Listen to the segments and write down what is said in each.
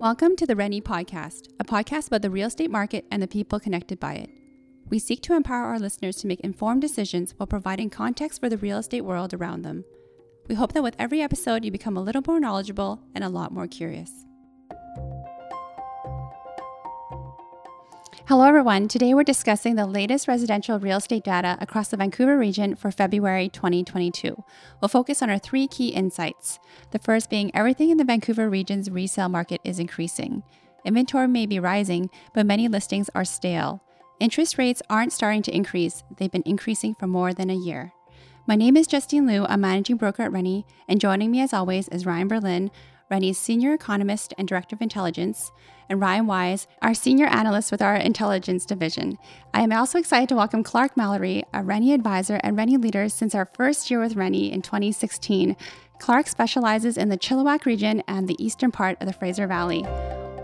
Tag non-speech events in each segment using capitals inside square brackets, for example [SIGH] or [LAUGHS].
Welcome to the Rennie Podcast, a podcast about the real estate market and the people connected by it. We seek to empower our listeners to make informed decisions while providing context for the real estate world around them. We hope that with every episode, you become a little more knowledgeable and a lot more curious. Hello, everyone. Today we're discussing the latest residential real estate data across the Vancouver region for February 2022. We'll focus on our three key insights. The first being everything in the Vancouver region's resale market is increasing. Inventory may be rising, but many listings are stale. Interest rates aren't starting to increase, they've been increasing for more than a year. My name is Justine Liu, a managing broker at Rennie, and joining me as always is Ryan Berlin, Rennie's senior economist and director of intelligence, and Ryan Wyse, our senior analyst with our intelligence division. I am also excited to welcome Clarke Mallory, a Rennie advisor and Rennie leader since our first year with Rennie in 2016. Clarke specializes in the Chilliwack region and the eastern part of the Fraser Valley.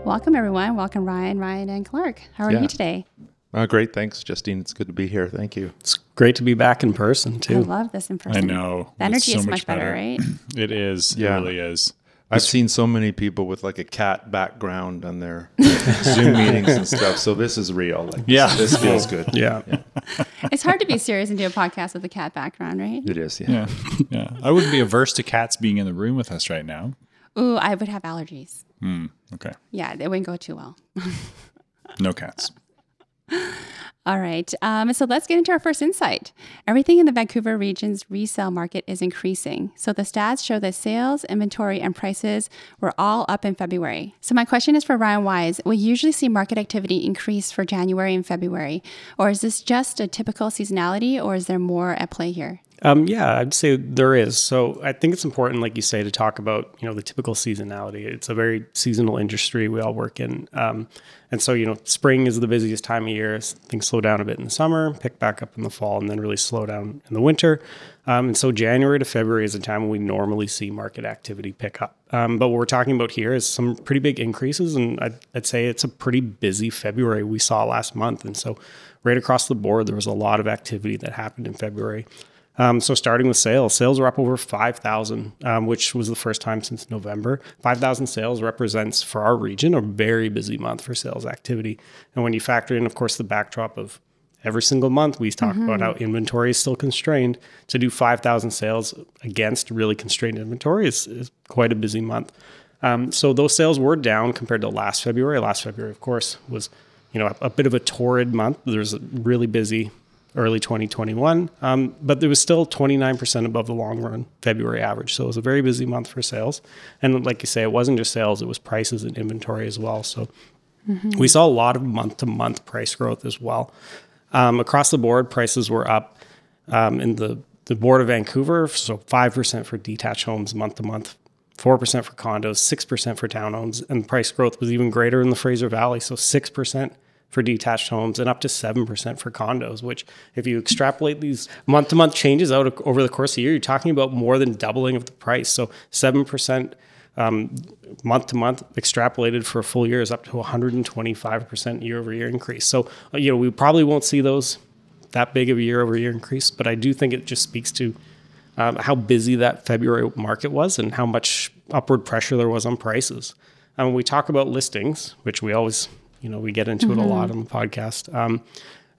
Welcome, everyone. Welcome, Ryan, Ryan, and Clarke. How are Yeah. you today? Uh, great. Thanks, Justine. It's good to be here. Thank you. It's great to be back in person too. I love this in person. I know. The energy so is much much better, better. right? [CLEARS THROAT] It is. Yeah. It really is. I've seen so many people with like a cat background on their [LAUGHS] Zoom meetings and stuff. So this is real. Like, Yeah. This, this feels oh. good. Yeah. it's hard to be serious and do a podcast with a cat background, right? It is. Yeah. Yeah. Yeah. I wouldn't be averse to cats being in the room with us right now. Ooh, I would have allergies. Hmm, okay. Yeah, it wouldn't go too well. No cats. [LAUGHS] All right. Um, so let's get into our first insight. Everything in the Vancouver region's resale market is increasing. So the stats show that sales, inventory, and prices were all up in February. So my question is for Ryan Wyse. We usually see market activity increase for January and February. Or is this just a typical seasonality or is there more at play here? Um, yeah, I'd say there is. So I think it's important, like you say, to talk about you know the typical seasonality. It's a very seasonal industry we all work in, um, and so you know spring is the busiest time of year. Things slow down a bit in the summer, pick back up in the fall, and then really slow down in the winter. Um, and so January to February is a time when we normally see market activity pick up. Um, but what we're talking about here is some pretty big increases, and I'd, I'd say it's a pretty busy February we saw last month. And so right across the board, there was a lot of activity that happened in February. Um, so starting with sales, sales were up over 5,000, um, which was the first time since November. 5,000 sales represents for our region a very busy month for sales activity. And when you factor in, of course, the backdrop of every single month, we talk about how inventory is still constrained. To do 5,000 sales against really constrained inventory is, is quite a busy month. Um, so those sales were down compared to last February. Last February, of course, was you know a, a bit of a torrid month. There was a really busy early 2021, um, but it was still 29% above the long run February average. So it was a very busy month for sales. And like you say, it wasn't just sales; it was prices and inventory as well. So we saw a lot of month to month price growth as well. Um, across the board, prices were up um, in the the board of Vancouver. So five percent for detached homes month to month, four percent for condos, six percent for townhomes, and price growth was even greater in the Fraser Valley. So six percent for detached homes and up to seven percent for condos. Which, if you extrapolate these month to month changes out over the course of the year, you're talking about more than doubling of the price. So seven percent um, month to month extrapolated for a full year is up to 125% year over year increase. So, you know, we probably won't see those that big of a year over year increase, but I do think it just speaks to um, how busy that February market was and how much upward pressure there was on prices. And when we talk about listings, which we always, you know, we get into it a lot on the podcast. Um,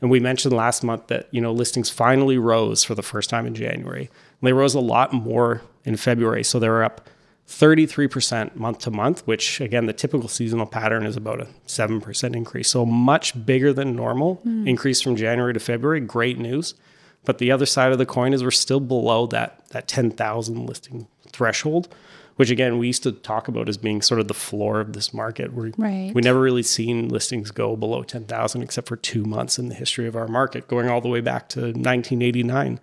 and we mentioned last month that, you know, listings finally rose for the first time in January. And They rose a lot more in February. So they were up 33% month to month, which again, the typical seasonal pattern is about a 7% increase. So much bigger than normal increase from January to February. Great news. But the other side of the coin is we're still below that, that 10,000 listing threshold, which again, we used to talk about as being sort of the floor of this market. We Right. we never really seen listings go below 10,000 except for two months in the history of our market, going all the way back to 1989.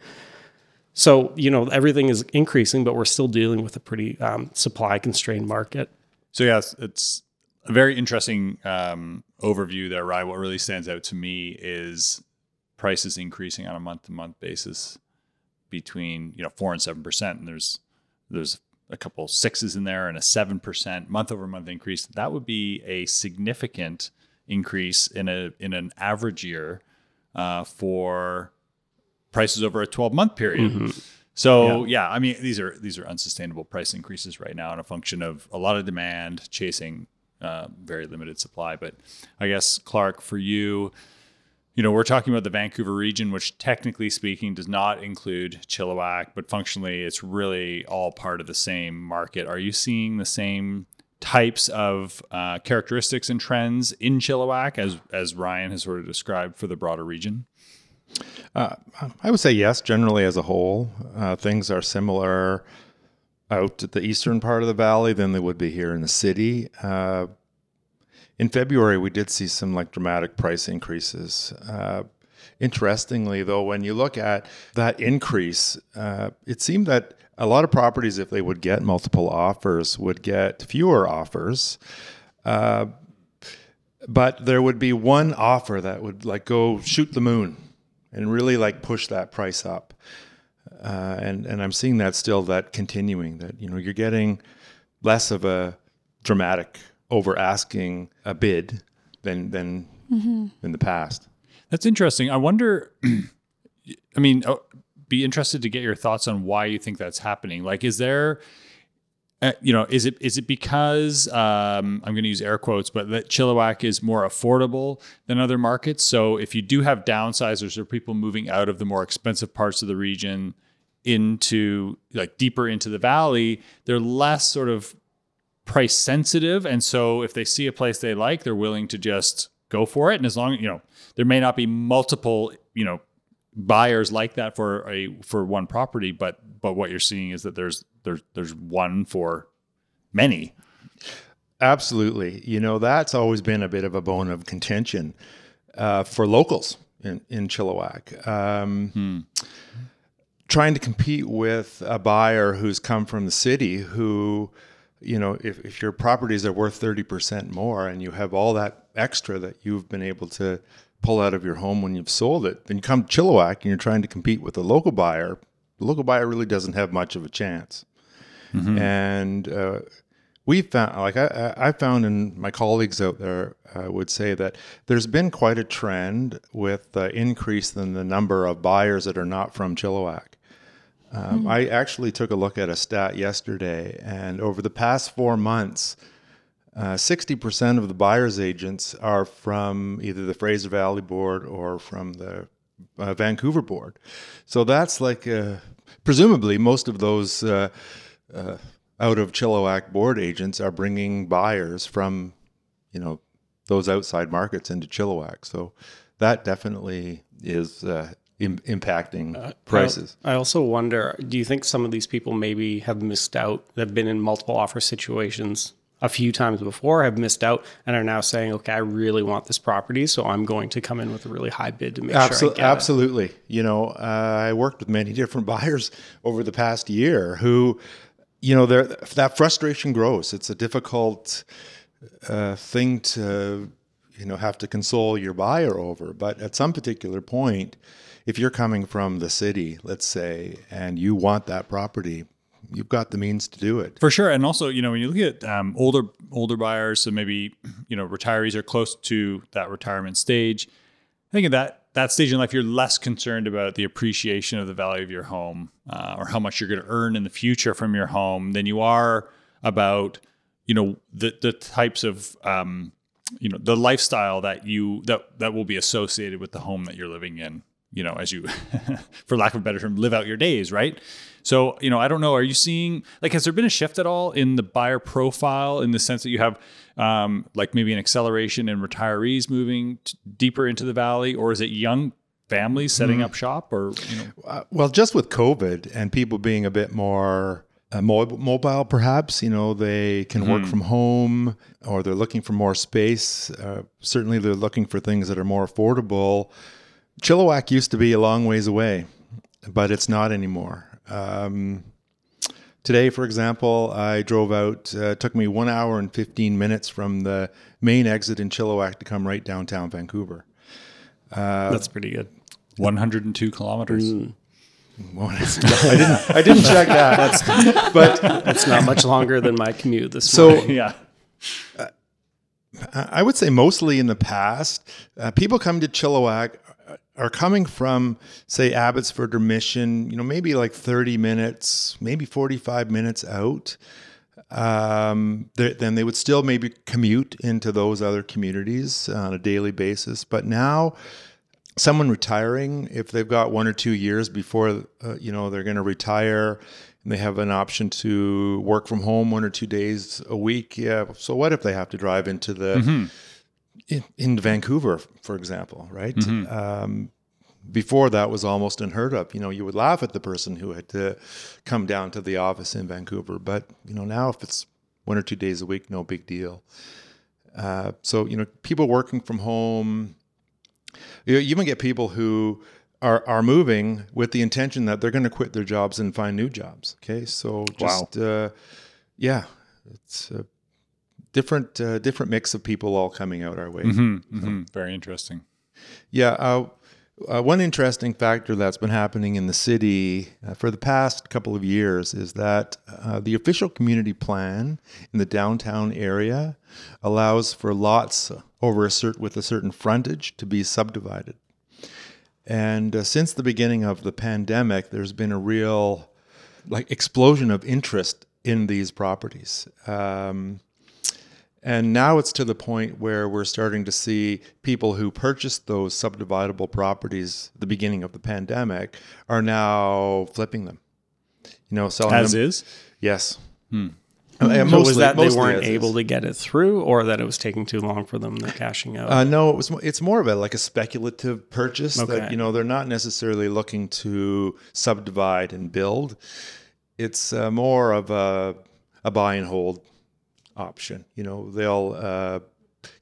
So, you know, everything is increasing, but we're still dealing with a pretty um, supply constrained market. So yes, it's a very interesting um, overview there, Ryan. What really stands out to me is prices increasing on a month to month basis between you know four and seven percent, and there's there's a couple sixes in there and a seven percent month over month increase. That would be a significant increase in a in an average year uh, for prices over a 12 month period. So yeah. I mean these are these are unsustainable price increases right now and a function of a lot of demand chasing uh, very limited supply. But I guess Clarke, for you, you know, we're talking about the Vancouver region, which technically speaking does not include Chilliwack, but functionally it's really all part of the same market. Are you seeing the same types of uh, characteristics and trends in Chilliwack as as Ryan has sort of described for the broader region? Uh, I would say yes. Generally, as a whole, uh, things are similar out at the eastern part of the valley than they would be here in the city. In February, we did see some like dramatic price increases. Uh, interestingly, though, when you look at that increase, uh, it seemed that a lot of properties, if they would get multiple offers, would get fewer offers. Uh, but there would be one offer that would like go shoot the moon and really like push that price up. Uh, and and I'm seeing that still that continuing that you know you're getting less of a dramatic over asking a bid than than mm-hmm. in the past. That's interesting. I wonder. I mean, oh, be interested to get your thoughts on why you think that's happening. Like, is there, uh, you know, is it is it because um, I'm going to use air quotes, but that Chilliwack is more affordable than other markets? So if you do have downsizers or people moving out of the more expensive parts of the region into like deeper into the valley, they're less sort of price sensitive. And so if they see a place they like, they're willing to just go for it. And as long, you know, there may not be multiple, you know, buyers like that for a for one property, but but what you're seeing is that there's there's there's one for many. Absolutely. You know, that's always been a bit of a bone of contention uh, for locals in, in Chilliwack. Um, hmm. Trying to compete with a buyer who's come from the city who you know, if, if your properties are worth 30% more and you have all that extra that you've been able to pull out of your home when you've sold it, then you come to Chilliwack and you're trying to compete with a local buyer. The local buyer really doesn't have much of a chance. Mm-hmm. And uh, we found, like I, I found, and my colleagues out there uh, would say that there's been quite a trend with the increase in the number of buyers that are not from Chilliwack. Um, mm. I actually took a look at a stat yesterday, and over the past four months, uh, 60% of the buyer's agents are from either the Fraser Valley Board or from the uh, Vancouver Board. So that's like, uh, presumably, most of those uh, uh, out of Chilliwack board agents are bringing buyers from, you know, those outside markets into Chilliwack. So that definitely is uh, Im- impacting uh, prices. I, I, also wonder do you think some of these people maybe have missed out, have been in multiple offer situations a few times before, have missed out, and are now saying, okay, I really want this property, so I'm going to come in with a really high bid to make Absol- sure I get Absolutely. It. You know, uh, I worked with many [LAUGHS] different buyers over the past year who, you know, that frustration grows. It's a difficult uh, thing to, you know, have to console your buyer over. But at some particular point, if you're coming from the city, let's say, and you want that property, you've got the means to do it for sure. And also, you know, when you look at um, older older buyers, so maybe you know retirees are close to that retirement stage. I think at that that stage in life, you're less concerned about the appreciation of the value of your home uh, or how much you're going to earn in the future from your home than you are about you know the the types of um, you know the lifestyle that you that that will be associated with the home that you're living in you know, as you, [LAUGHS] for lack of a better term, live out your days, right? So, you know, I don't know. Are you seeing like has there been a shift at all in the buyer profile in the sense that you have um, like maybe an acceleration in retirees moving t- deeper into the valley, or is it young families setting mm. up shop, or you know? Uh, well, just with COVID and people being a bit more uh, mobile, perhaps you know they can mm-hmm. work from home, or they're looking for more space. Uh, certainly, they're looking for things that are more affordable Chilliwack used to be a long ways away, but it's not anymore. Um, today, for example, I drove out. Uh, it took me one hour and fifteen minutes from the main exit in Chilliwack to come right downtown Vancouver. Uh, That's pretty good. One hundred and two kilometers. Mm. [LAUGHS] I didn't. I didn't check that. [LAUGHS] That's, but that's not much longer than my commute this so, morning. Yeah. Uh, I would say mostly in the past, uh, people come to Chilliwack are coming from, say, Abbotsford or Mission, you know, maybe like 30 minutes, maybe 45 minutes out. um, then they would still maybe commute into those other communities on a daily basis. But now, someone retiring, if they've got one or two years before uh, you know they're going to retire, and they have an option to work from home one or two days a week, yeah. So what if they have to drive into the Mm-hmm. In, in Vancouver, for example, right? Um, before that was almost unheard of. You know, you would laugh at the person who had to come down to the office in Vancouver, but you know now if it's one or two days a week, no big deal. Uh, so you know, people working from home. You even get people who are are moving with the intention that they're going to quit their jobs and find new jobs. Okay, so just uh, yeah, it's a different uh, different mix of people all coming out our way. Mhm. Very interesting. Yeah. Uh, uh, one interesting factor that's been happening in the city uh, for the past couple of years is that uh, the official community plan in the downtown area allows for lots over a cert- with a certain frontage to be subdivided. And uh, since the beginning of the pandemic, there's been a real like explosion of interest in these properties. Um, and now it's to the point where we're starting to see people who purchased those subdividable properties at the beginning of the pandemic are now flipping them. You know, selling As them. is. Yes. And was mostly- that they weren't able to get it through, or that it was taking too long for them? They're cashing out. Uh, no, it was. It's more of a like a speculative purchase Okay. that you know they're not necessarily looking to subdivide and build. It's uh, more of a a buy and hold option. You know, they'll uh,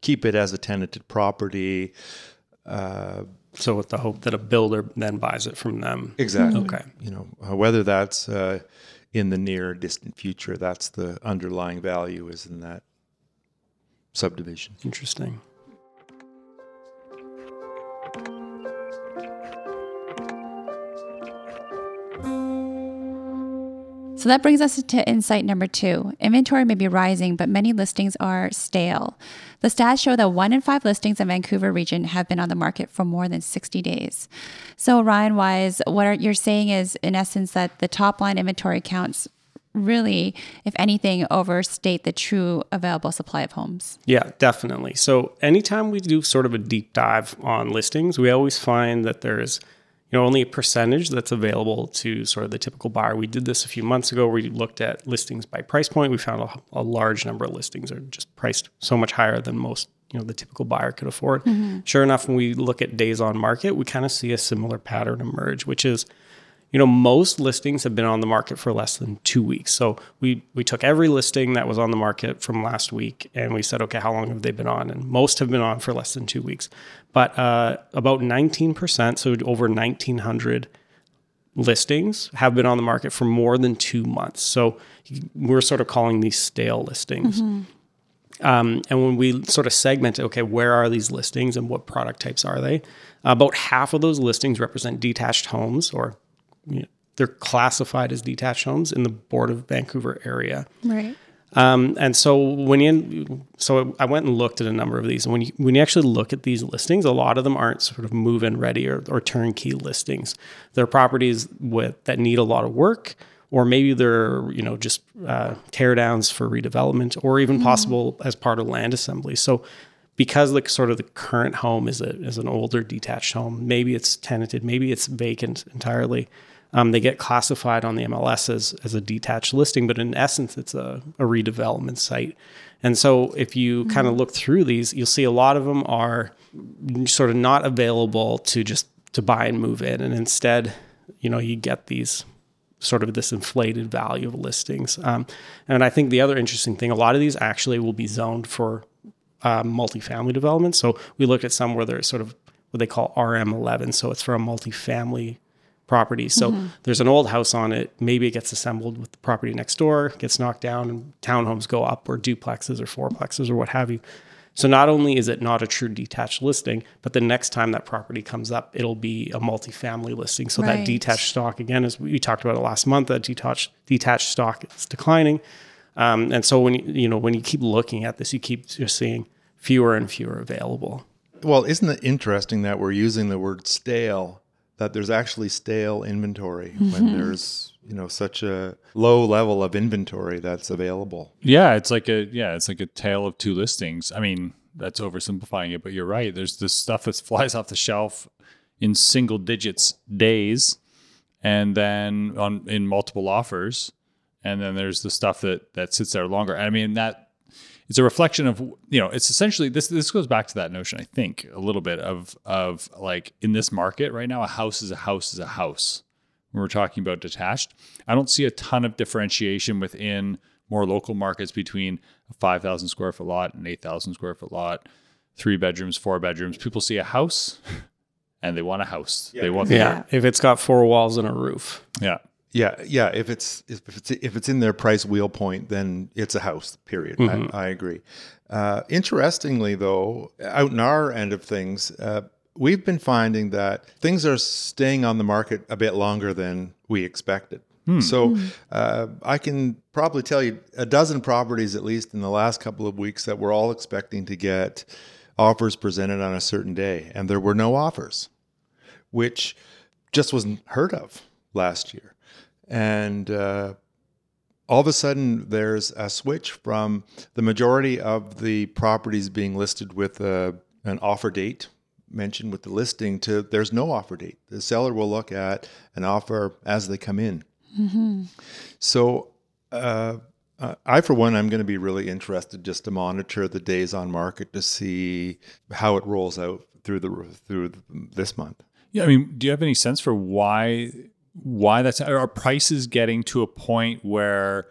keep it as a tenanted property. Uh, so with the hope that a builder then buys it from them. exactly. Okay. You know, uh, whether that's uh, in the near or distant future, that's the underlying value is in that subdivision. Interesting. So that brings us to insight number two. Inventory may be rising, but many listings are stale. The stats show that one in five listings in Vancouver region have been on the market for more than 60 days. So Ryan Wyse, what are, you're saying is in essence that the top line inventory counts really, if anything, overstate the true available supply of homes. Yeah, definitely. So anytime we do sort of a deep dive on listings, we always find that there's you know only a percentage that's available to sort of the typical buyer. We did this a few months ago where we looked at listings by price point. We found a, a large number of listings are just priced so much higher than most you know the typical buyer could afford. Mm-hmm. Sure enough, when we look at days on market, we kind of see a similar pattern emerge, which is you know most listings have been on the market for less than two weeks. So we we took every listing that was on the market from last week and we said okay how long have they been on? And most have been on for less than two weeks. But uh, about 19% so over 1900 listings have been on the market for more than two months. So we're sort of calling these stale listings. Um, and when we sort of segment, okay, where are these listings and what product types are they? About half of those listings represent detached homes, or you know, they're classified as detached homes in the Board of Vancouver area. Right. Um, and so when you, so I went and looked at a number of these, and when you when you actually look at these listings, a lot of them aren't sort of move-in ready or, or turnkey listings. They're properties with that need a lot of work, or maybe they're you know just uh, tear downs for redevelopment, or even possible as part of land assembly. So because like sort of the current home is a is an older detached home, maybe it's tenanted, maybe it's vacant entirely. Um, they get classified on the MLS as, as a detached listing, but in essence, it's a, a redevelopment site. And so, if you kind of look through these, you'll see a lot of them are sort of not available to just to buy and move in, and instead, you know, you get these sort of this inflated value of listings. Um, and I think the other interesting thing, a lot of these actually will be zoned for uh, multifamily development. So we looked at some where they're sort of what they call RM11. So it's for a multifamily property. So there's an old house on it. Maybe it gets assembled with the property next door, gets knocked down, and townhomes go up, or duplexes, or fourplexes, or what have you. So not only is it not a true detached listing, but the next time that property comes up, it'll be a multifamily listing. So that detached stock, again, as we talked about it last month, that detached detached stock is declining. Um, and so when you, you know when you keep looking at this, you keep just seeing fewer and fewer available. Well, isn't it interesting that we're using the word stale? That there's actually stale inventory when mm-hmm. there's you know such a low level of inventory that's available. Yeah, it's like a yeah, it's like a tale of two listings. I mean, that's oversimplifying it, but you're right. There's this stuff that [LAUGHS] flies off the shelf in single digits days, and then on in multiple offers, and then there's the stuff that that sits there longer. I mean that it's a reflection of you know it's essentially this this goes back to that notion I think a little bit of of like in this market right now a house is a house is a house when we're talking about detached. I don't see a ton of differentiation within more local markets between a 5,000 square foot lot and 8,000 square foot lot, three bedrooms, four bedrooms. People see a house [LAUGHS] and they want a house. They want the Yeah. If it's got four walls and a roof. Yeah, yeah. yeah. If it's if it's if it's in their price wheel point, then it's a house. Period. I, I agree. Uh, interestingly, though, out in our end of things, uh, we've been finding that things are staying on the market a bit longer than we expected. So uh, I can probably tell you a dozen properties at least in the last couple of weeks that we're all expecting to get offers presented on a certain day, and there were no offers, which just wasn't heard of last year. And uh, all of a sudden, there's a switch from the majority of the properties being listed with a, an offer date mentioned with the listing to there's no offer date. The seller will look at an offer as they come in. So, uh, uh, I, for one, I'm going to be really interested just to monitor the days on market to see how it rolls out through the through this month. Yeah, I mean, do you have any sense for why why that's are prices getting to a point where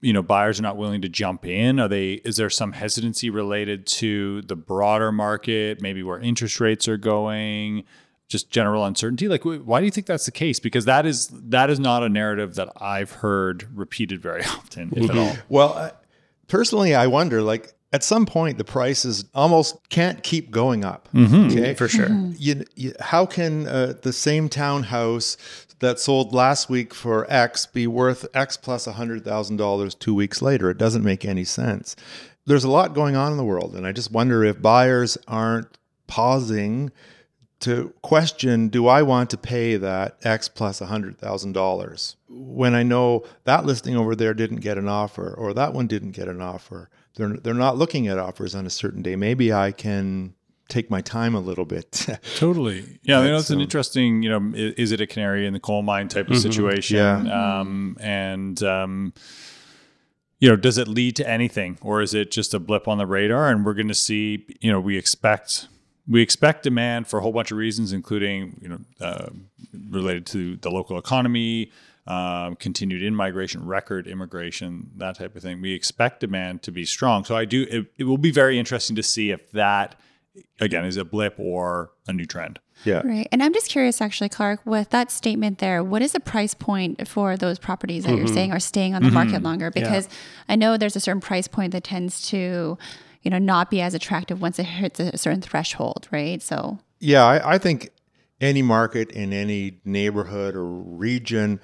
you know buyers are not willing to jump in? Are they is there some hesitancy related to the broader market, maybe where interest rates are going, just general uncertainty? Like why do you think that's the case? Because that is that is not a narrative that I've heard repeated very [LAUGHS] often, if at all. Well, personally, I wonder like at some point the prices almost can't keep going up. Okay, For sure. you, you, how can uh, the same townhouse that sold last week for X be worth X plus $100,000 two weeks later? It doesn't make any sense. There's a lot going on in the world, and I just wonder if buyers aren't pausing to question do I want to pay that X plus $100,000 when I know that listing over there didn't get an offer or that one didn't get an offer? They're, they're not looking at offers on a certain day. Maybe I can take my time a little bit. [LAUGHS] Totally. Yeah, I know it's an interesting, you know, i- is it a canary in the coal mine type of situation? Yeah. Um, and, um, you know, does it lead to anything or is it just a blip on the radar? And we're going to see, you know, we expect, we expect demand for a whole bunch of reasons, including, you know, uh, related to the local economy, um, continued in migration, record immigration, that type of thing. We expect demand to be strong. So I do, it, it will be very interesting to see if that, again, is a blip or a new trend. yeah. Right. And I'm just curious, actually, Clarke, with that statement there, what is the price point for those properties that you're saying are staying on the market longer? Because I know there's a certain price point that tends to, you know, not be as attractive once it hits a certain threshold, right? So, Yeah, I, I think any market in any neighborhood or region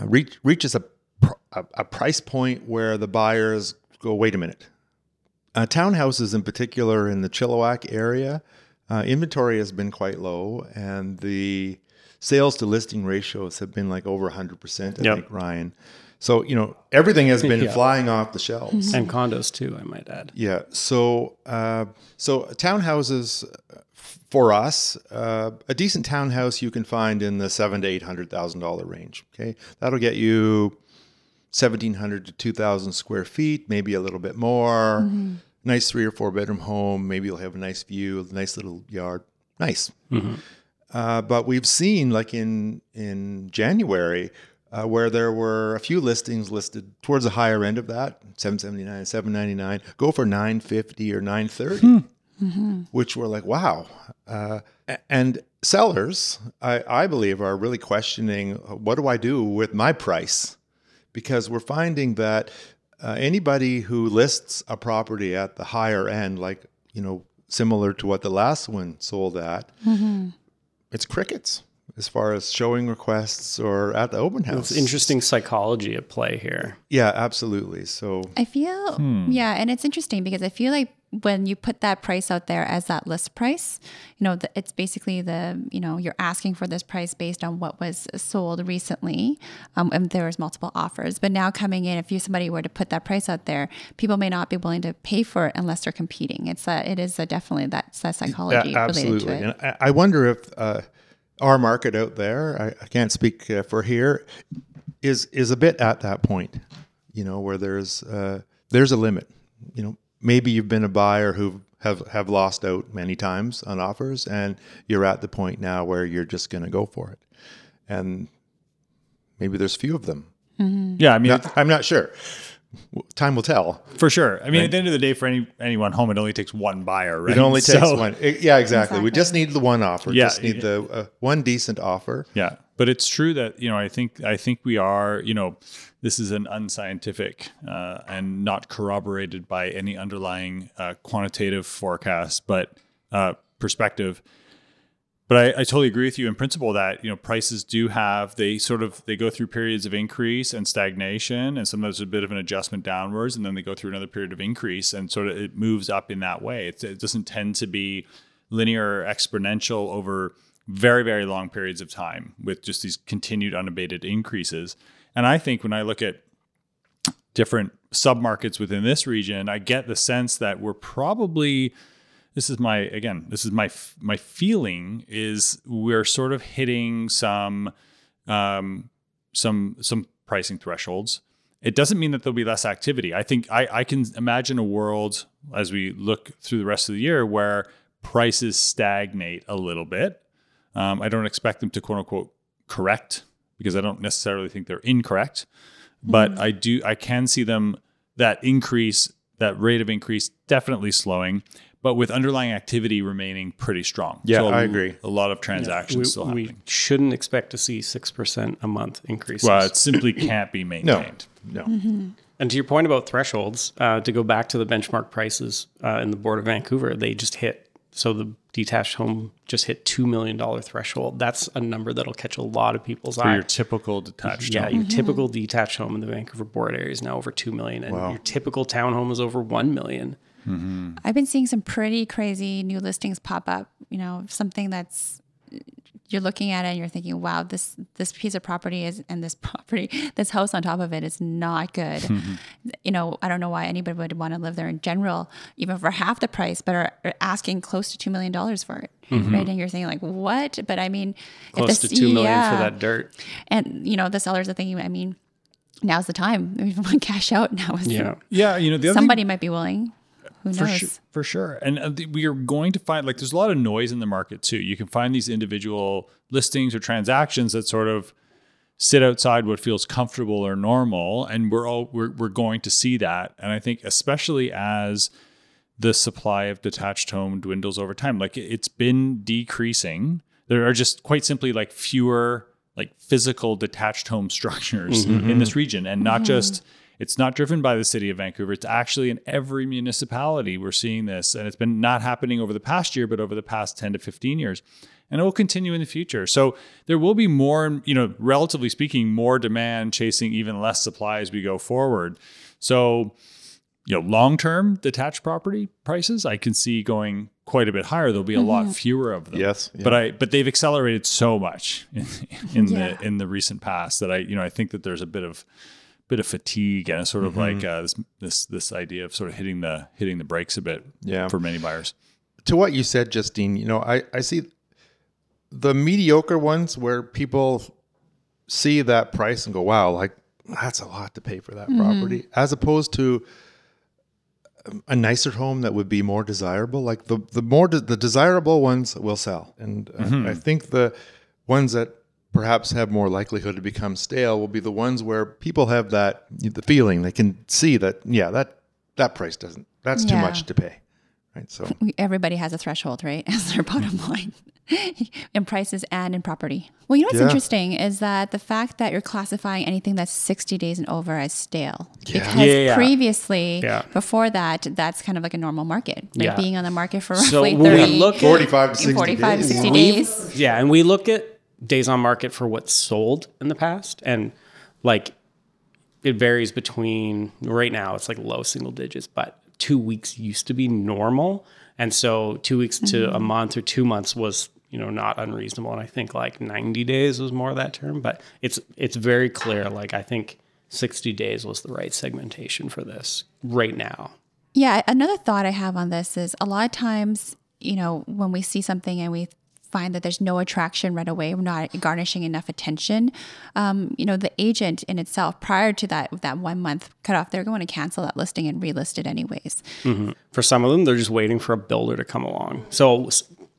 uh, reach, reaches a, a, a price point where the buyers go, wait a minute. Uh, townhouses, in particular in the Chilliwack area, uh, inventory has been quite low, and the sales to listing ratios have been like over 100%, I Yep. think, Ryan. So, you know, everything has been [LAUGHS] Yeah. flying off the shelves. And condos too, I might add. Yeah. So, uh, so townhouses uh, for us, uh, a decent townhouse you can find in the seven to eight hundred thousand dollar range. Okay, that'll get you seventeen hundred to two thousand square feet, maybe a little bit more. Nice three or four bedroom home. Maybe you'll have a nice view, a nice little yard. Nice. Uh, but we've seen, like in in January, uh, where there were a few listings listed towards the higher end of that, seven seventy nine, seven ninety nine, go for nine fifty or nine thirty, which were like, wow. Uh, and sellers, I, I believe, are really questioning, what do I do with my price? Because we're finding that uh, anybody who lists a property at the higher end, like you know, similar to what the last one sold at, it's crickets as far as showing requests or at the open house. It's interesting psychology at play here. Yeah, absolutely. So I feel, yeah, and it's interesting because I feel like when you put that price out there as that list price, you know, the, it's basically the, you know, you're asking for this price based on what was sold recently. Um, and there was multiple offers. But now coming in, if you somebody were to put that price out there, people may not be willing to pay for it unless they're competing. It's a, it is a definitely that's that psychology Yeah, related absolutely. to it. And I, I wonder if uh, our market out there, I, I can't speak uh, for here, is is a bit at that point. You know, where there's uh, there's a limit. You know, maybe you've been a buyer who have have lost out many times on offers, and you're at the point now where you're just going to go for it, and maybe there's few of them. Yeah, I mean, Not- I'm not sure. Time will tell. for sure. I mean, at the end of the day, for any any one home, it only takes one buyer, right? It only takes So- one. It- yeah, exactly. We just need the one offer. Yeah. Just need the uh, one decent offer. Yeah, but it's true that you know I think I think we are you know this is an unscientific uh, and not corroborated by any underlying uh, quantitative forecast, but uh, perspective. But I, I totally agree with you in principle that you know prices do have they sort of they go through periods of increase and stagnation, and sometimes a bit of an adjustment downwards, and then they go through another period of increase, and sort of it moves up in that way. It doesn't tend to be linear or exponential over very very long periods of time with just these continued unabated increases. And I think when I look at different submarkets within this region, I get the sense that we're probably this is my again this is my my feeling is we're sort of hitting some um, some some pricing thresholds. It doesn't mean that there'll be less activity. I think I, I can imagine a world as we look through the rest of the year where prices stagnate a little bit. Um, I don't expect them to quote unquote correct because I don't necessarily think they're incorrect, but I do I can see them that increase that rate of increase definitely slowing, but with underlying activity remaining pretty strong. Yeah, I agree. A lot of transactions we, still we happening. shouldn't expect to see 6% a month increases. Well, it simply [CLEARS THROAT] can't be No, maintained. no. And to your point about thresholds, uh, to go back to the benchmark prices uh, in the Board of Vancouver, they just hit. So the detached home just hit $2 million threshold. That's a number that'll catch a lot of people's For eye. your typical detached yeah, home. your mm-hmm. typical detached home in the Vancouver Board area is now over 2 million and your typical townhome is over 1 million. Mm-hmm. I've been seeing some pretty crazy new listings pop up. You know, something that's you're looking at it and you're thinking, wow, this this piece of property is and this [LAUGHS] property, this house on top of it is not good. [LAUGHS] You know, I don't know why anybody would want to live there in general, even for half the price, but are, are asking close to two million dollars for it. Mm-hmm. Right. And you're thinking like, what? But I mean Close to 2 million for that dirt. And you know, the sellers are thinking, I mean, now's the time. [LAUGHS] If you want cash out, now is Yeah. Yeah, you know the other thing- somebody might be willing. Who for knows? sure, for sure. And uh, th- we are going to find like there's a lot of noise in the market too. You can find these individual listings or transactions that sort of sit outside what feels comfortable or normal, and we're all we're we're going to see that. And I think especially as the supply of detached home dwindles over time, like it- it's been decreasing. There are just quite simply like fewer like physical detached home structures in this region, and not just it's not driven by the city of Vancouver. It's actually in every municipality we're seeing this. And it's been not happening over the past year, but over the past 10 to 15 years. And it will continue in the future. So there will be more, you know, relatively speaking, more demand chasing even less supply as we go forward. So, you know, long term detached property prices, I can see going quite a bit higher. There'll be a lot mm-hmm. fewer of them. Yes, But I but they've accelerated so much in, in Yeah. the in the recent past that I, you know, I think that there's a bit of bit of fatigue and a sort of like uh, this this this idea of sort of hitting the hitting the brakes a bit Yeah. for many buyers. to what you said, Justine, you know, I, I see the mediocre ones where people see that price and go, wow, like that's a lot to pay for that property, as opposed to um, a nicer home that would be more desirable. Like the, the more, de- the desirable ones will sell. And uh, I think the ones that perhaps have more likelihood to become stale will be the ones where people have that, the feeling they can see that, yeah, that, that price doesn't, that's too much to pay. Right. So [LAUGHS] everybody has a threshold, right? [LAUGHS] As their bottom line [LAUGHS] in prices and in property. Well, you know what's Yeah. interesting is that the fact that you're classifying anything that's 60 days and over as stale. Because Yeah, yeah. previously, Yeah. before that, that's kind of like a normal market. Like Yeah. being on the market for So roughly when we 30, look 45 to 60 45 days. to 60 days. Yeah, and we look at days on market for what's sold in the past, and like it varies between right now it's like low single digits, but two weeks used to be normal. And so two weeks to a mm-hmm. month or two months was, you know, not unreasonable. And I think like 90 days was more of that term, but it's, it's very clear. Like I think 60 days was the right segmentation for this right now. Yeah, another thought I have on this is a lot of times, you know, when we see something and we find that there's no attraction right away, we're not garnishing enough attention. Um, you know, the agent in itself, prior to that that one month cutoff, they're going to cancel that listing and relist it anyways. For some of them, they're just waiting for a builder to come along. So,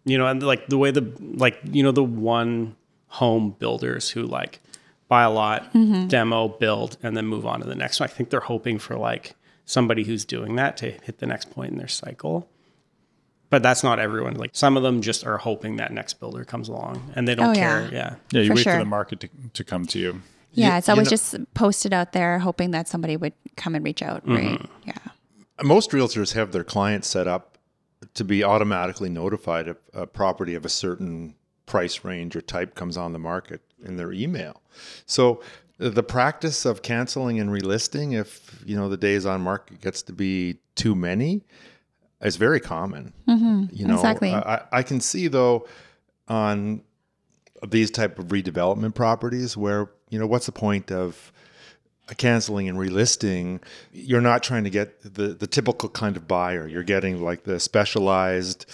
you know, and like the way the like you know the one home builders who like buy a lot, demo, build, and then move on to the next one. I think they're hoping for like somebody who's doing that to hit the next point in their cycle. But that's not everyone. Like some of them just are hoping that next builder comes along and they don't Oh, care. yeah. Yeah. Yeah, you For wait sure. for the market to, to come to you. Yeah, You- it's you always know- just posted out there, hoping that somebody would come and reach out, right? Mm-hmm. Yeah. most realtors have their clients set up to be automatically notified if a property of a certain price range or type comes on the market in their email. So the practice of canceling and relisting if you know the days on market gets to be too many is very common. Mm-hmm. You know, exactly. I, I can see though on these type of redevelopment properties where you know what's the point of canceling and relisting, you're not trying to get the, the typical kind of buyer. You're getting like the specialized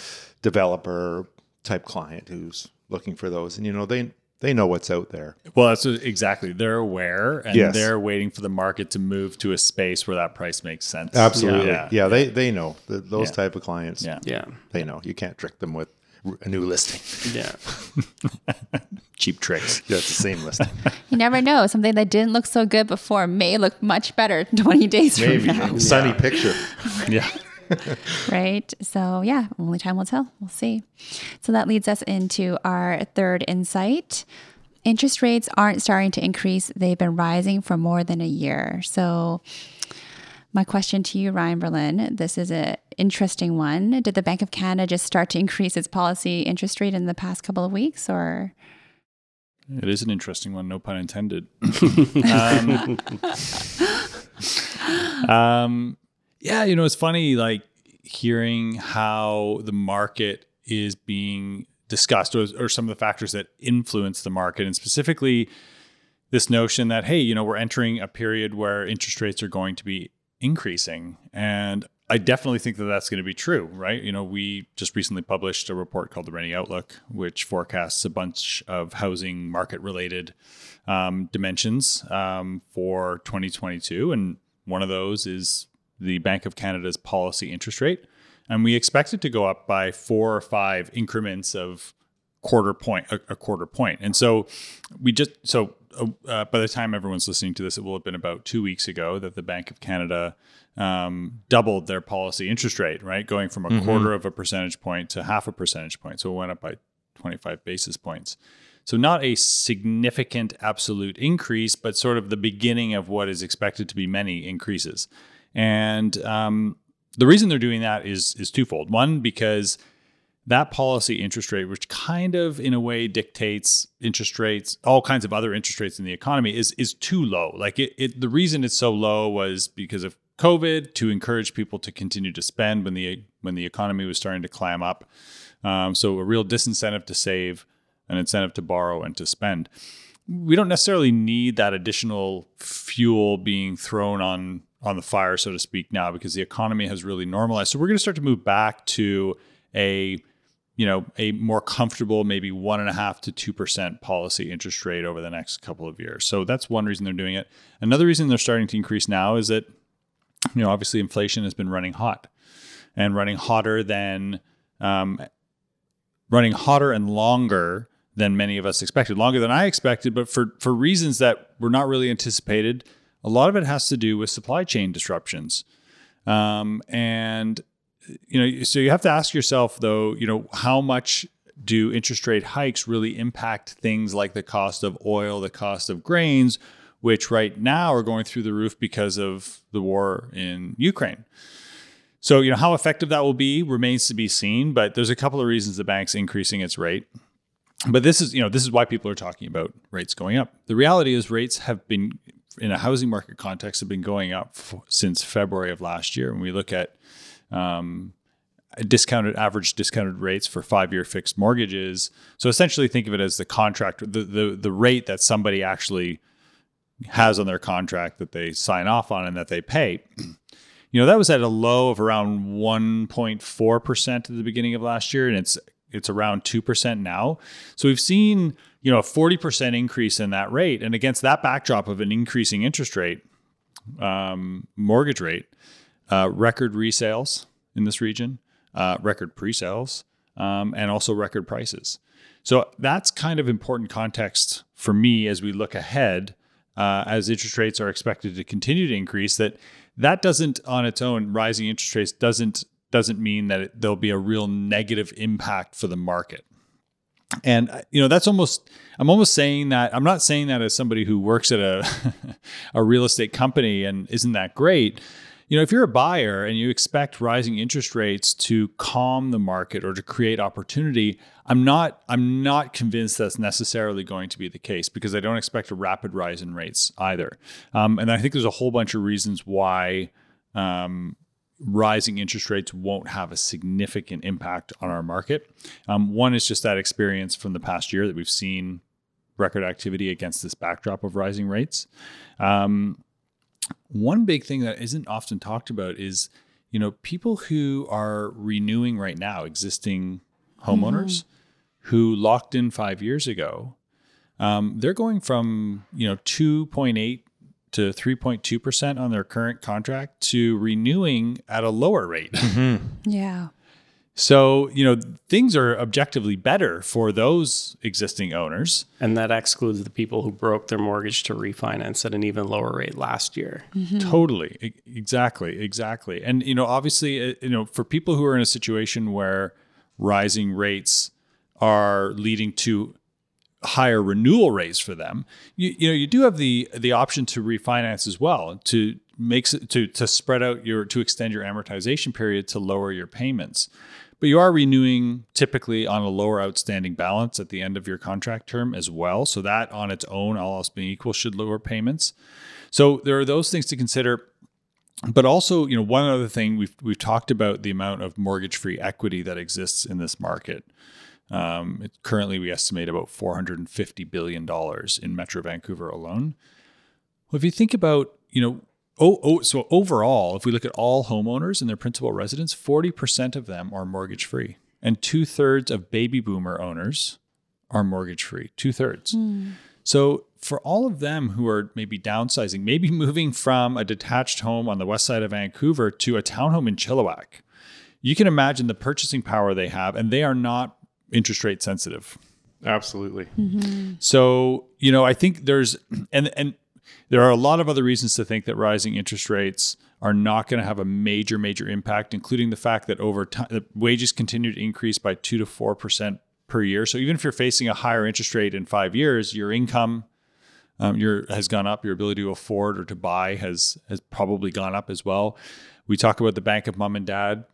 developer type client who's looking for those. And you know, they they know what's out there. Well, that's what- exactly. They're aware and Yes. they're waiting for the market to move to a space where that price makes sense. Absolutely. Yeah. Yeah, they they know. The, those Yeah. type of clients. Yeah. Yeah. They know. You can't trick them with a new listing. Yeah. [LAUGHS] Cheap tricks. Yeah, it's the same listing. [LAUGHS] You never know. Something that didn't look so good before may look much better 20 days from Maybe now. sunny picture. Yeah. [LAUGHS] [LAUGHS] right? So, yeah, only time will tell. We'll see. So, that leads us into our third insight. Interest rates aren't starting to increase, they've been rising for more than a year. So, my question to you, Ryan Berlin, this is an interesting one. Did the Bank of Canada just start to increase its policy interest rate in the past couple of weeks, or? It is an interesting one, no pun intended. [LAUGHS] um, [LAUGHS] um, yeah, you know, it's funny, like hearing how the market is being discussed or, or some of the factors that influence the market, and specifically this notion that, hey, you know, we're entering a period where interest rates are going to be increasing. And I definitely think that that's going to be true, right? You know, we just recently published a report called the Rennie Outlook, which forecasts a bunch of housing market related um, dimensions um, for 2022. And one of those is the Bank of Canada's policy interest rate. And we expect it to go up by four or five increments of quarter point, a, a quarter point. And so we just, so uh, by the time everyone's listening to this, it will have been about two weeks ago that the Bank of Canada um, doubled their policy interest rate, right? Going from a quarter of a percentage point to half a percentage point. So it went up by 25 basis points. So not a significant absolute increase, but sort of the beginning of what is expected to be many increases. And um, the reason they're doing that is is twofold. One, because that policy interest rate, which kind of in a way dictates interest rates, all kinds of other interest rates in the economy, is is too low. Like it, it the reason it's so low was because of COVID to encourage people to continue to spend when the when the economy was starting to climb up. Um, so a real disincentive to save, an incentive to borrow and to spend. We don't necessarily need that additional fuel being thrown on on the fire, so to speak, now because the economy has really normalized. So we're going to start to move back to a you know a more comfortable maybe one and a half to two percent policy interest rate over the next couple of years. So that's one reason they're doing it. Another reason they're starting to increase now is that you know obviously inflation has been running hot and running hotter than um, running hotter and longer than many of us expected, longer than I expected, but for for reasons that were not really anticipated. A lot of it has to do with supply chain disruptions, um, and you know, so you have to ask yourself though, you know, how much do interest rate hikes really impact things like the cost of oil, the cost of grains, which right now are going through the roof because of the war in Ukraine. So, you know, how effective that will be remains to be seen, but there's a couple of reasons the bank's increasing its rate. But this is, you know, this is why people are talking about rates going up. The reality is rates have been in a housing market context have been going up f- since February of last year. When we look at um, discounted average discounted rates for five year fixed mortgages, so essentially think of it as the contract, the the the rate that somebody actually has on their contract that they sign off on and that they pay. [CLEARS THROAT] You know that was at a low of around 1.4 percent at the beginning of last year, and it's it's around 2% now. So we've seen, you know, a 40% increase in that rate. And against that backdrop of an increasing interest rate, um, mortgage rate, uh, record resales in this region, uh, record pre-sales, um, and also record prices. So that's kind of important context for me as we look ahead, uh, as interest rates are expected to continue to increase. That that doesn't, on its own, rising interest rates doesn't doesn't mean that it, there'll be a real negative impact for the market. And uh, you know that's almost I'm almost saying that I'm not saying that as somebody who works at a [LAUGHS] a real estate company and isn't that great. You know, if you're a buyer and you expect rising interest rates to calm the market or to create opportunity, I'm not I'm not convinced that's necessarily going to be the case because I don't expect a rapid rise in rates either. Um, and I think there's a whole bunch of reasons why um, rising interest rates won't have a significant impact on our market. Um, one is just that experience from the past year that we've seen record activity against this backdrop of rising rates. Um, one big thing that isn't often talked about is, you know, people who are renewing right now, existing homeowners mm-hmm. who locked in five years ago, um, they're going from you know 2.8 to 3.2% on their current contract to renewing at a lower rate. [LAUGHS] Mm-hmm. Yeah. So, you know, things are objectively better for those existing owners. And that excludes the people who broke their mortgage to refinance at an even lower rate last year. Mm-hmm. Totally. Exactly. Exactly. And, you know, obviously, uh, you know, for people who are in a situation where rising rates are leading to higher renewal rates for them, you, you know you do have the the option to refinance as well to makes it to to spread out your to extend your amortization period to lower your payments. But you are renewing typically on a lower outstanding balance at the end of your contract term as well. So that on its own, all else being equal, should lower payments. So there are those things to consider. But also, you know, one other thing we've we've talked about the amount of mortgage-free equity that exists in this market. Um, it, currently, we estimate about $450 billion in Metro Vancouver alone. Well, if you think about, you know, oh, oh, so overall, if we look at all homeowners and their principal residence, 40% of them are mortgage free. And two thirds of baby boomer owners are mortgage free, two thirds. Mm. So for all of them who are maybe downsizing, maybe moving from a detached home on the west side of Vancouver to a townhome in Chilliwack, you can imagine the purchasing power they have, and they are not interest rate sensitive. Absolutely. Mm-hmm. So, you know, I think there's and and there are a lot of other reasons to think that rising interest rates are not going to have a major major impact including the fact that over time the wages continue to increase by 2 to 4% per year. So even if you're facing a higher interest rate in 5 years, your income um, your has gone up, your ability to afford or to buy has has probably gone up as well. We talk about the bank of mom and dad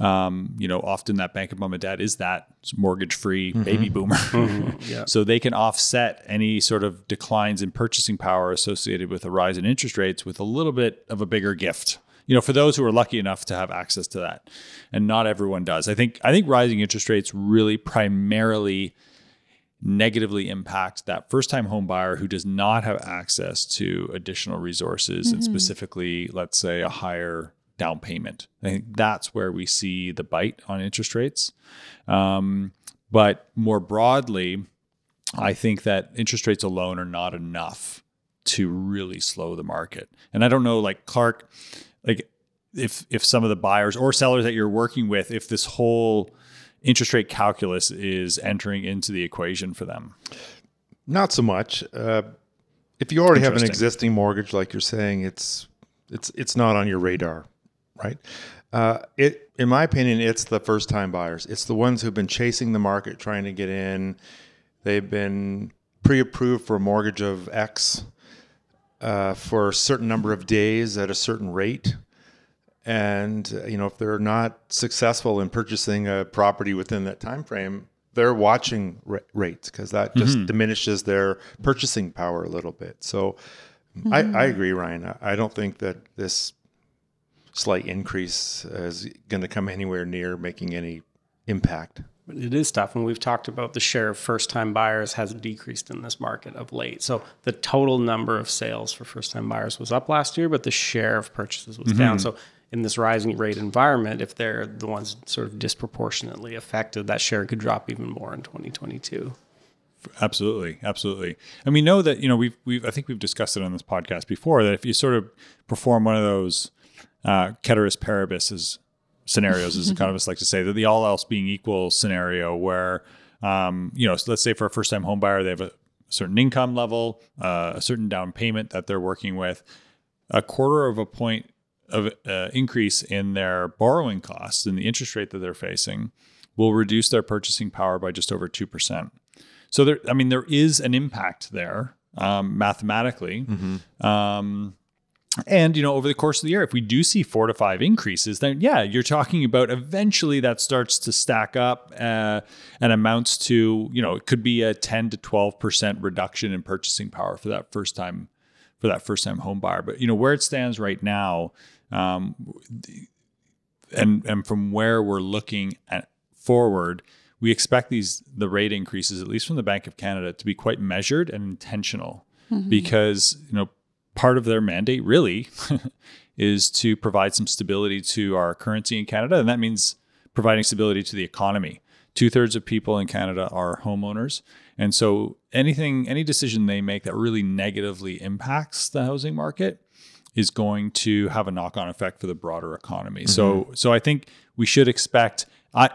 um, you know, often that bank of mom and dad is that mortgage free mm-hmm. baby boomer. Mm-hmm. [LAUGHS] Yeah. so they can offset any sort of declines in purchasing power associated with a rise in interest rates with a little bit of a bigger gift. You know, for those who are lucky enough to have access to that, and not everyone does. I think I think rising interest rates really primarily negatively impact that first time home buyer who does not have access to additional resources mm-hmm. and specifically let's say a higher down payment. I think that's where we see the bite on interest rates. Um, but more broadly, I think that interest rates alone are not enough to really slow the market. And I don't know, like Clarke, like if if some of the buyers or sellers that you're working with, if this whole interest rate calculus is entering into the equation for them. Not so much. Uh, if you already have an existing mortgage, like you're saying, it's it's it's not on your radar right? Uh, it, in my opinion, it's the first time buyers. It's the ones who've been chasing the market, trying to get in. They've been pre-approved for a mortgage of X uh, for a certain number of days at a certain rate. And uh, you know, if they're not successful in purchasing a property within that time frame, they're watching rates because that just mm-hmm. diminishes their purchasing power a little bit. So I, I agree, Ryan. I don't think that this slight increase is going to come anywhere near making any impact. But it is tough. And we've talked about the share of first time buyers has decreased in this market of late. So the total number of sales for first time buyers was up last year, but the share of purchases was down. Mm-hmm. So in this rising rate environment, if they're the ones sort of disproportionately affected, that share could drop even more in 2022. Absolutely, absolutely. And we know that you know we've we've I think we've discussed it on this podcast before that if you sort of perform one of those uh, ceteris paribus is scenarios, as [LAUGHS] economists like to say, that the all else being equal scenario where um, you know so let's say for a first time home buyer they have a certain income level, uh, a certain down payment that they're working with, a quarter of a point of uh, increase in their borrowing costs and the interest rate that they're facing will reduce their purchasing power by just over two percent. So there, I mean, there is an impact there um, mathematically. Um, and you know, over the course of the year, if we do see four to five increases, then yeah, you're talking about eventually that starts to stack up uh, and amounts to you know it could be a ten to twelve percent reduction in purchasing power for that first time for that first time home buyer. But you know where it stands right now, um, and and from where we're looking at forward, we expect these the rate increases, at least from the Bank of Canada, to be quite measured and intentional, because you know part of their mandate really [LAUGHS] is to provide some stability to our currency in Canada, and that means providing stability to the economy. Two thirds of people in Canada are homeowners, and so anything, any decision they make that really negatively impacts the housing market is going to have a knock-on effect for the broader economy. So, mm-hmm. so I think we should expect. I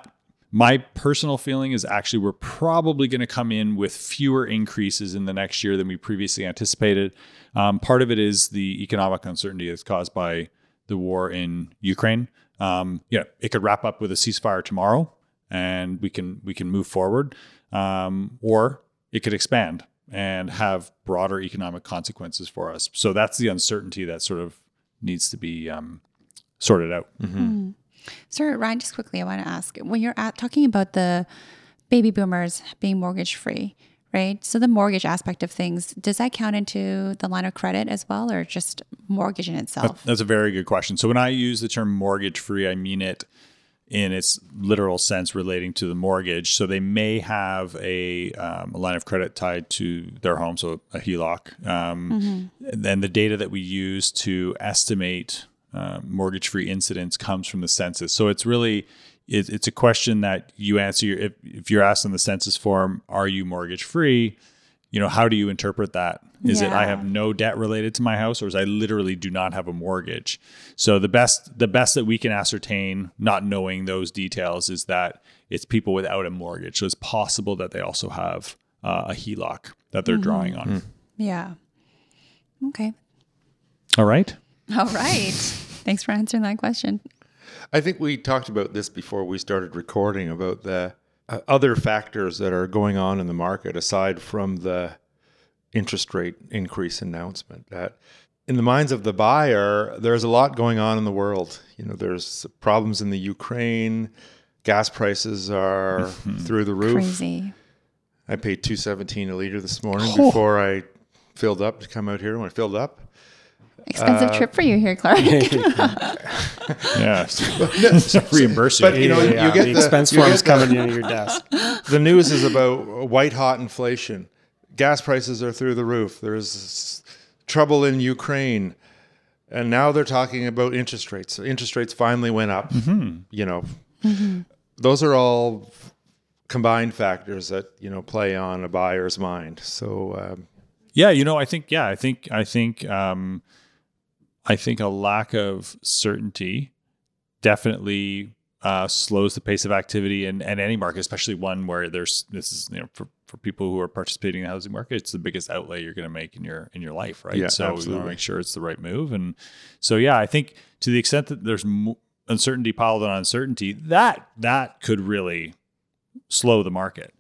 my personal feeling is actually we're probably going to come in with fewer increases in the next year than we previously anticipated. Um, part of it is the economic uncertainty that's caused by the war in Ukraine. Um, yeah, it could wrap up with a ceasefire tomorrow, and we can we can move forward, um, or it could expand and have broader economic consequences for us. So that's the uncertainty that sort of needs to be um, sorted out. Sir Ryan, just quickly, I want to ask when you're at, talking about the baby boomers being mortgage free, right? So the mortgage aspect of things, does that count into the line of credit as well, or just mortgage in itself? That's a very good question. So when I use the term mortgage free, I mean it in its literal sense relating to the mortgage. So they may have a, um, a line of credit tied to their home, so a HELOC. Um, And then the data that we use to estimate uh, mortgage free incidents comes from the census. So it's really it, it's a question that you answer if, if you're asked in the census form, are you mortgage free? You know, how do you interpret that? Is it I have no debt related to my house, or is I literally do not have a mortgage? So the best the best that we can ascertain, not knowing those details, is that it's people without a mortgage. So it's possible that they also have uh, a HELOC that they're drawing on. yeah. Okay. All right. All right. Thanks for answering that question. I think we talked about this before we started recording about the uh, other factors that are going on in the market aside from the interest rate increase announcement. That in the minds of the buyer, there's a lot going on in the world. You know, there's problems in the Ukraine. Gas prices are through the roof. Crazy. I paid two seventeen a liter this morning before I filled up to come out here. When I filled up, Expensive trip for you here, Clarke. [LAUGHS] [LAUGHS] Yeah. Reimburse [LAUGHS] you. But, you know, you get the the- expense you get forms coming into your desk. the news is about white hot inflation. Gas prices are through the roof. There's trouble in Ukraine. And now they're talking about interest rates. Interest rates finally went up. You know, those are all combined factors that, you know, play on a buyer's mind. So, um, Yeah, you know, I think yeah, I think I think um I think a lack of certainty definitely uh, slows the pace of activity in, in any market, especially one where there's this is you know for, for people who are participating in the housing market, it's the biggest outlay you're going to make in your in your life, right? Yeah, so we want to make sure it's the right move, and so yeah, I think to the extent that there's uncertainty piled on uncertainty, that that could really slow the market.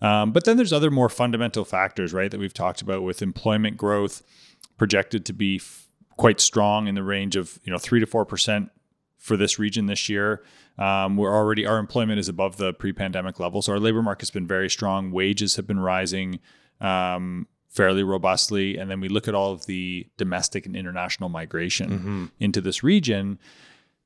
Um, but then there's other more fundamental factors, right, that we've talked about with employment growth projected to be quite strong in the range of you know three to four percent for this region this year. Um, we're already our employment is above the pre-pandemic level, so our labor market's been very strong. Wages have been rising um, fairly robustly. And then we look at all of the domestic and international migration into this region.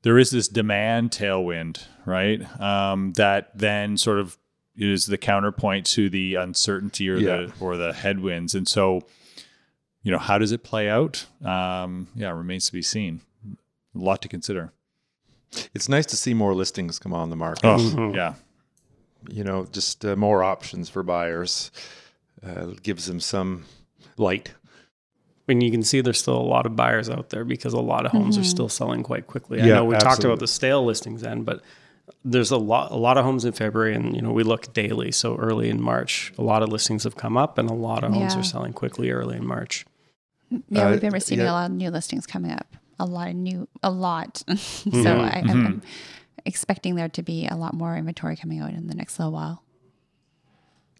There is this demand tailwind, right? Um, that then sort of is the counterpoint to the uncertainty or Yeah. the or the headwinds. And so, you know, how does it play out? Um, yeah, remains to be seen. A lot to consider. It's nice to see more listings come on the market. Oh, yeah. You know, just uh, more options for buyers uh, gives them some light. And you can see there's still a lot of buyers out there because a lot of homes are still selling quite quickly. I Yeah, know we talked about the stale listings then, but there's a lot a lot of homes in February and you know we look daily. So early in March, a lot of listings have come up and a lot of homes Yeah. are selling quickly early in March. [LAUGHS] Yeah, Uh, we've been receiving yeah. a lot of new listings coming up. A lot of new, a lot. [LAUGHS] so Mm-hmm. I, I'm, I'm expecting there to be a lot more inventory coming out in the next little while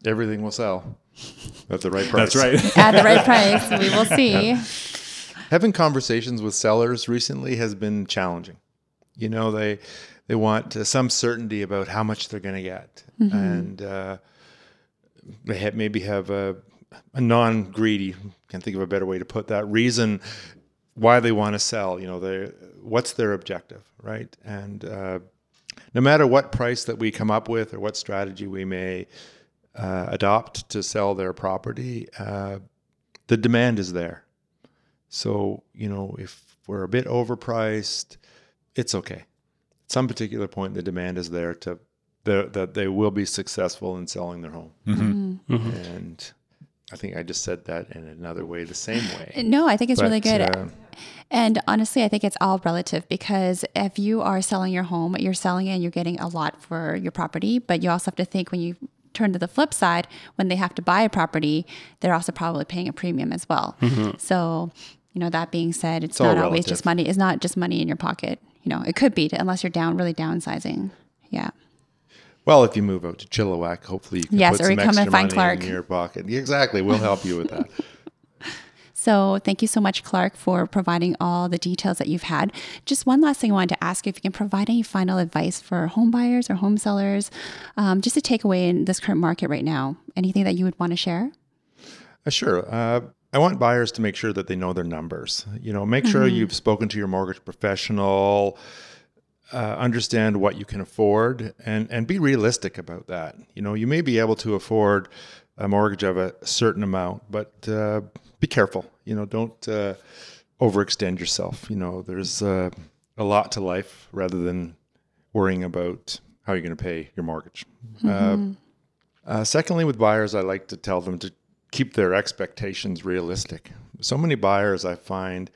Everything will sell [LAUGHS] at the right price. That's right. at the right price. We will see. Having conversations with sellers recently has been challenging. You know, they they want uh, some certainty about how much they're going to get, and uh, they have, maybe have a, a non-greedy. Can't think of a better way to put that. Reason why they want to sell. You know, they what's their objective, right? And uh, no matter what price that we come up with or what strategy we may uh, adopt to sell their property, uh, the demand is there. So, you know, if we're a bit overpriced, it's okay. At some particular point, the demand is there to the, that they will be successful in selling their home. And I think I just said that in another way, the same way. [LAUGHS] No, I think it's really good. uh, And honestly, I think it's all relative because if you are selling your home, you're selling it and you're getting a lot for your property, but you also have to think when you turn to the flip side, when they have to buy a property, they're also probably paying a premium as well. So, you know, that being said, it's, all not always relative. just money. It's not just money in your pocket. You know, it could be unless you're down really downsizing. Yeah. Well, if you move out to Chilliwack, hopefully you can Yes, put or some extra and find money Clarke. in your pocket. Exactly, we'll help you with that. [LAUGHS] [LAUGHS] So thank you so much, Clarke, for providing all the details that you've had. Just one last thing I wanted to ask if you can provide any final advice for home buyers or home sellers, um, just to take away in this current market right now. Anything that you would want to share? Uh, sure. Uh, I want buyers to make sure that they know their numbers. You know, make sure you've spoken to your mortgage professional, uh, understand what you can afford, and and be realistic about that. You know, you may be able to afford a mortgage of a certain amount, but uh, be careful. You know, don't uh, overextend yourself. You know, there's uh, a lot to life rather than worrying about how you're going to pay your mortgage. Uh, uh, secondly, with buyers, I like to tell them to keep their expectations realistic. So many buyers I find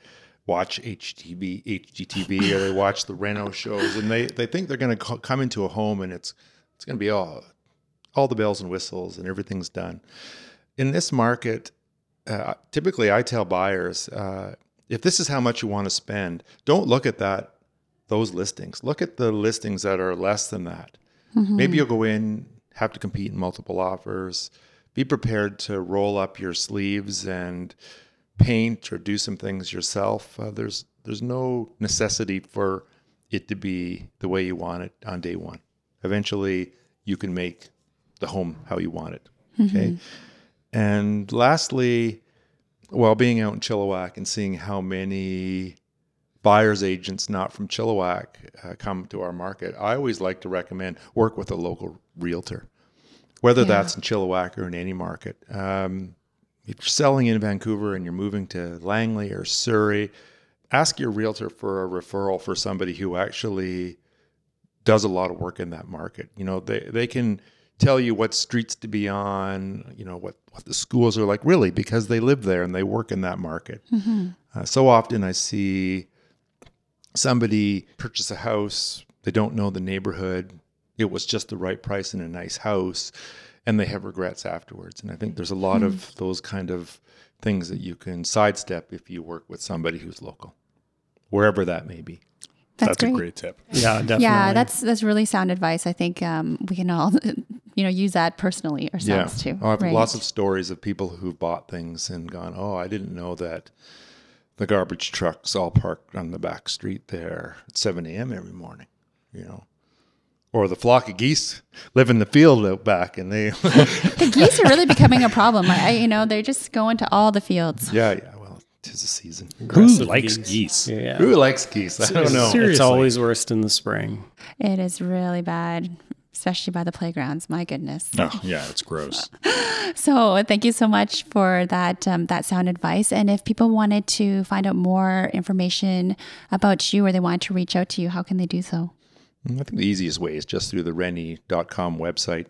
watch HGTV, HGTV, or they watch the Reno shows, and they, they think they're going to come into a home and it's it's going to be all all the bells and whistles and everything's done. In this market, uh, typically I tell buyers uh, if this is how much you want to spend, don't look at that those listings. Look at the listings that are less than that. Maybe you'll go in, have to compete in multiple offers. Be prepared to roll up your sleeves and paint or do some things yourself. Uh, there's there's no necessity for it to be the way you want it on day one. Eventually, you can make the home how you want it. Okay. And lastly, while being out in Chilliwack and seeing how many buyers agents not from Chilliwack uh, come to our market, I always like to recommend work with a local realtor, whether Yeah. that's in Chilliwack or in any market. Um, you're selling in Vancouver and you're moving to Langley or Surrey, ask your realtor for a referral for somebody who actually does a lot of work in that market. You know, they, they can tell you what streets to be on, you know, what, what the schools are like, really, because they live there and they work in that market. Uh, so often I see somebody purchase a house, they don't know the neighborhood, it was just the right price and a nice house, and they have regrets afterwards. And I think there's a lot of those kind of things that you can sidestep if you work with somebody who's local, wherever that may be. That's, That's a great tip. Yeah, definitely. Yeah, that's that's really sound advice. I think um, we can all, [LAUGHS] you know, use that personally ourselves too. Oh, I have Right. lots of stories of people who've bought things and gone, oh, I didn't know that the garbage trucks all parked on the back street there at 7 a.m. every morning, you know. Or the flock of geese live in the field out back, and they, [LAUGHS] The geese are really becoming a problem. I, I, you know, they're just going to all the fields. yeah, yeah. Well, tis the season. Who likes geese? Yeah. Who likes geese? I don't know. Seriously. It's always worst in the spring. It is really bad, especially by the playgrounds. My goodness. Oh, yeah, it's gross. [LAUGHS] So thank you so much for that um, that sound advice. And if people wanted to find out more information about you or they wanted to reach out to you, how can they do so? I think the easiest way is just through the Rennie.com website.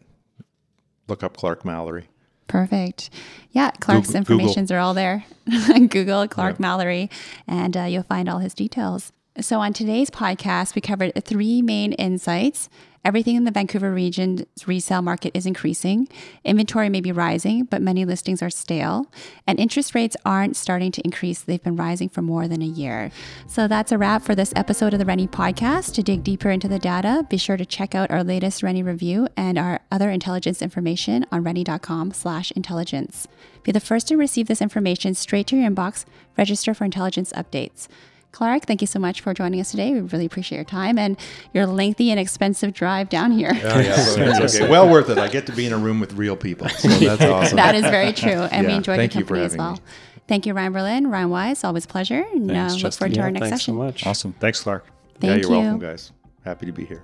Look up Clarke Mallory. Perfect. Yeah, Clarke's Google- informations are all there. [LAUGHS] Google Clarke Mallory, and uh, you'll find all his details. So, on today's podcast, we covered three main insights. Everything in the Vancouver region's resale market is increasing. Inventory may be rising, but many listings are stale. And interest rates aren't starting to increase. They've been rising for more than a year. So that's a wrap for this episode of the Rennie podcast. To dig deeper into the data, be sure to check out our latest Rennie review and our other intelligence information on rennie.com slash intelligence. Be the first to receive this information straight to your inbox. Register for intelligence updates. Clarke, thank you so much for joining us today. We really appreciate your time and your lengthy and expensive drive down here. Oh, yeah, [LAUGHS] okay. Well worth it. I get to be in a room with real people. So that's [LAUGHS] awesome. [LAUGHS] That is very true. And we Yeah, enjoyed thank your you for company as well. me. Thank you, Ryan Berlin, Ryan Wyse. Always a pleasure. And uh, look Justin. forward to Yeah, our next thanks session. so much. Awesome. Thanks, Clarke. Thank yeah, you're you. welcome, guys. Happy to be here.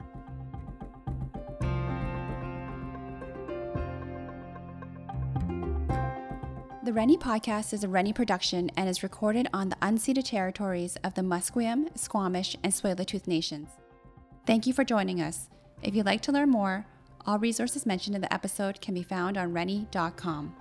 The Rennie podcast is a Rennie production and is recorded on the unceded territories of the Musqueam, Squamish, and Tsleil-Waututh nations. Thank you for joining us. If you'd like to learn more, all resources mentioned in the episode can be found on rennie.com.